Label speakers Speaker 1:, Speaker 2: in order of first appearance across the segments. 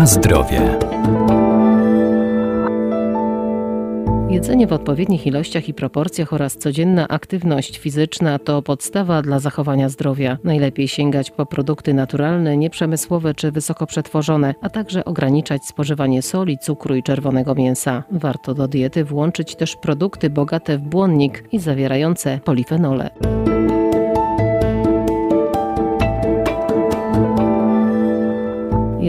Speaker 1: Na zdrowie.
Speaker 2: Jedzenie w odpowiednich ilościach i proporcjach oraz codzienna aktywność fizyczna to podstawa dla zachowania zdrowia. Najlepiej sięgać po produkty naturalne, nieprzemysłowe czy wysoko przetworzone, a także ograniczać spożywanie soli, cukru i czerwonego mięsa. Warto do diety włączyć też produkty bogate w błonnik i zawierające polifenole.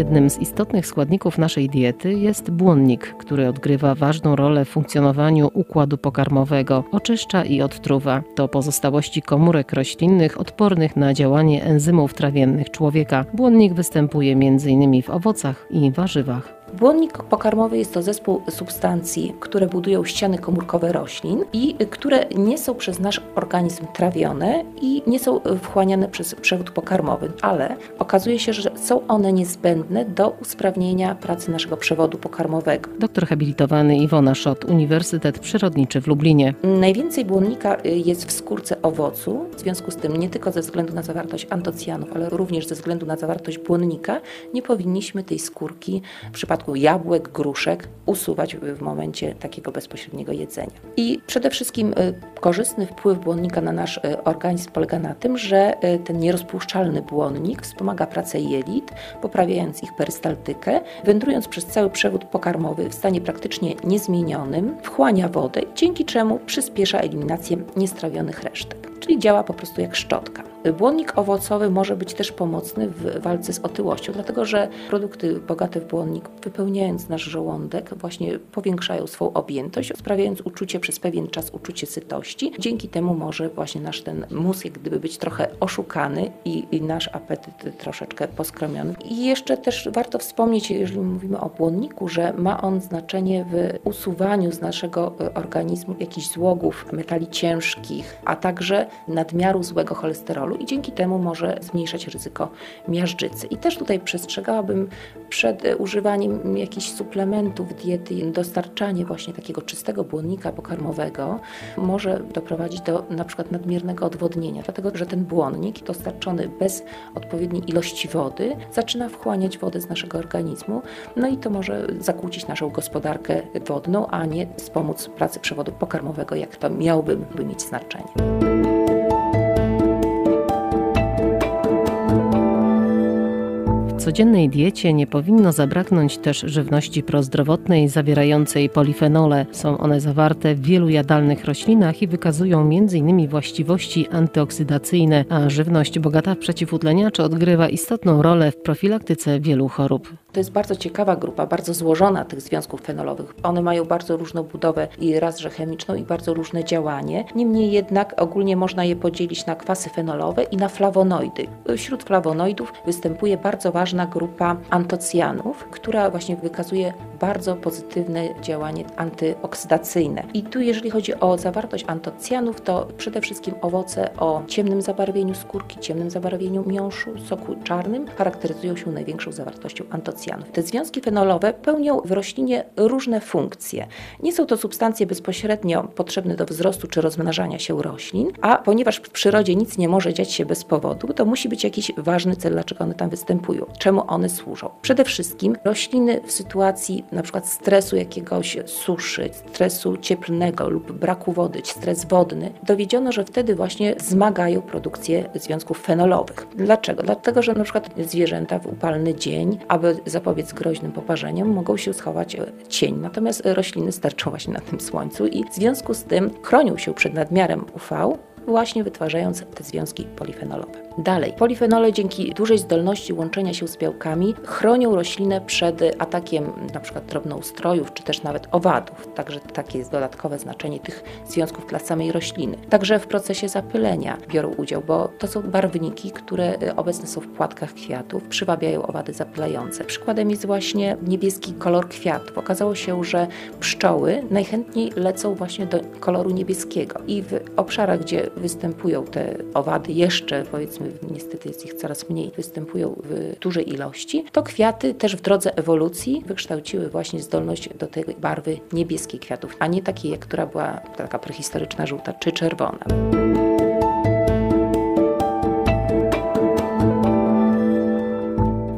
Speaker 2: Jednym z istotnych składników naszej diety jest błonnik, który odgrywa ważną rolę w funkcjonowaniu układu pokarmowego, oczyszcza i odtruwa. To pozostałości komórek roślinnych odpornych na działanie enzymów trawiennych człowieka. Błonnik występuje m.in. w owocach i warzywach.
Speaker 3: Błonnik pokarmowy jest to zespół substancji, które budują ściany komórkowe roślin i które nie są przez nasz organizm trawione i nie są wchłaniane przez przewód pokarmowy, ale okazuje się, że są one niezbędne do usprawnienia pracy naszego przewodu pokarmowego.
Speaker 2: Doktor habilitowany Iwona Szot, Uniwersytet Przyrodniczy w Lublinie.
Speaker 3: Najwięcej błonnika jest w skórce owocu, w związku z tym nie tylko ze względu na zawartość antocjanów, ale również ze względu na zawartość błonnika nie powinniśmy tej skórki w przypadku przypadku jabłek, gruszek usuwać w momencie takiego bezpośredniego jedzenia. I przede wszystkim y, korzystny wpływ błonnika na nasz y, organizm polega na tym, że y, ten nierozpuszczalny błonnik wspomaga pracę jelit, poprawiając ich perystaltykę, wędrując przez cały przewód pokarmowy w stanie praktycznie niezmienionym, wchłania wodę, dzięki czemu przyspiesza eliminację niestrawionych resztek, czyli działa po prostu jak szczotka. Błonnik owocowy może być też pomocny w walce z otyłością, dlatego że produkty bogate w błonnik, wypełniając nasz żołądek, właśnie powiększają swą objętość, sprawiając uczucie przez pewien czas uczucie sytości. Dzięki temu może właśnie nasz ten mózg jak gdyby być trochę oszukany i, i nasz apetyt troszeczkę poskromiony. I jeszcze też warto wspomnieć, jeżeli mówimy o błonniku, że ma on znaczenie w usuwaniu z naszego e, organizmu jakichś złogów, metali ciężkich, a także nadmiaru złego cholesterolu i dzięki temu może zmniejszać ryzyko miażdżycy. I też tutaj przestrzegałabym przed używaniem jakichś suplementów diety, dostarczanie właśnie takiego czystego błonnika pokarmowego może doprowadzić do na przykład nadmiernego odwodnienia, dlatego że ten błonnik dostarczony bez odpowiedniej ilości wody zaczyna wchłaniać wodę z naszego organizmu, no i to może zakłócić naszą gospodarkę wodną, a nie wspomóc pracy przewodu pokarmowego, jak to miałoby mieć znaczenie.
Speaker 2: Codziennej diecie nie powinno zabraknąć też żywności prozdrowotnej zawierającej polifenole. Są one zawarte w wielu jadalnych roślinach i wykazują m.in. właściwości antyoksydacyjne, a żywność bogata w przeciwutleniacze odgrywa istotną rolę w profilaktyce wielu chorób.
Speaker 3: To jest bardzo ciekawa grupa, bardzo złożona tych związków fenolowych. One mają bardzo różną budowę i razże chemiczną i bardzo różne działanie. Niemniej jednak ogólnie można je podzielić na kwasy fenolowe i na flawonoidy. Wśród flawonoidów występuje bardzo ważna grupa antocjanów, która właśnie wykazuje bardzo pozytywne działanie antyoksydacyjne. I tu jeżeli chodzi o zawartość antocjanów, to przede wszystkim owoce o ciemnym zabarwieniu skórki, ciemnym zabarwieniu miąższu, soku czarnym charakteryzują się największą zawartością antocjanów. Te związki fenolowe pełnią w roślinie różne funkcje. Nie są to substancje bezpośrednio potrzebne do wzrostu czy rozmnażania się roślin, a ponieważ w przyrodzie nic nie może dziać się bez powodu, to musi być jakiś ważny cel, dlaczego one tam występują, czemu one służą. Przede wszystkim rośliny w sytuacji np. stresu jakiegoś suszy, stresu cieplnego lub braku wody, stres wodny, dowiedziono, że wtedy właśnie zmagają produkcję związków fenolowych. Dlaczego? Dlatego, że np. zwierzęta w upalny dzień, aby zapobiec groźnym poparzeniom, mogą się schować e, cień. Natomiast rośliny sterczą właśnie na tym słońcu i w związku z tym chronią się przed nadmiarem UV, właśnie wytwarzając te związki polifenolowe. Dalej, polifenole dzięki dużej zdolności łączenia się z białkami chronią roślinę przed atakiem np. drobnoustrojów czy też nawet owadów. Także takie jest dodatkowe znaczenie tych związków dla samej rośliny. Także w procesie zapylenia biorą udział, bo to są barwniki, które obecne są w płatkach kwiatów, przywabiają owady zapylające. Przykładem jest właśnie niebieski kolor kwiatów. Okazało się, że pszczoły najchętniej lecą właśnie do koloru niebieskiego i w obszarach, gdzie występują te owady jeszcze powiedzmy niestety jest ich coraz mniej, występują w dużej ilości, to kwiaty też w drodze ewolucji wykształciły właśnie zdolność do tej barwy niebieskiej kwiatów, a nie takiej, która była taka prehistoryczna, żółta czy czerwona.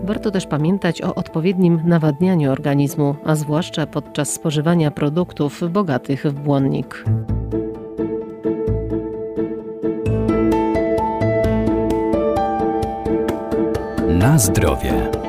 Speaker 2: Warto też pamiętać o odpowiednim nawadnianiu organizmu, a zwłaszcza podczas spożywania produktów bogatych w błonnik.
Speaker 1: Na zdrowie.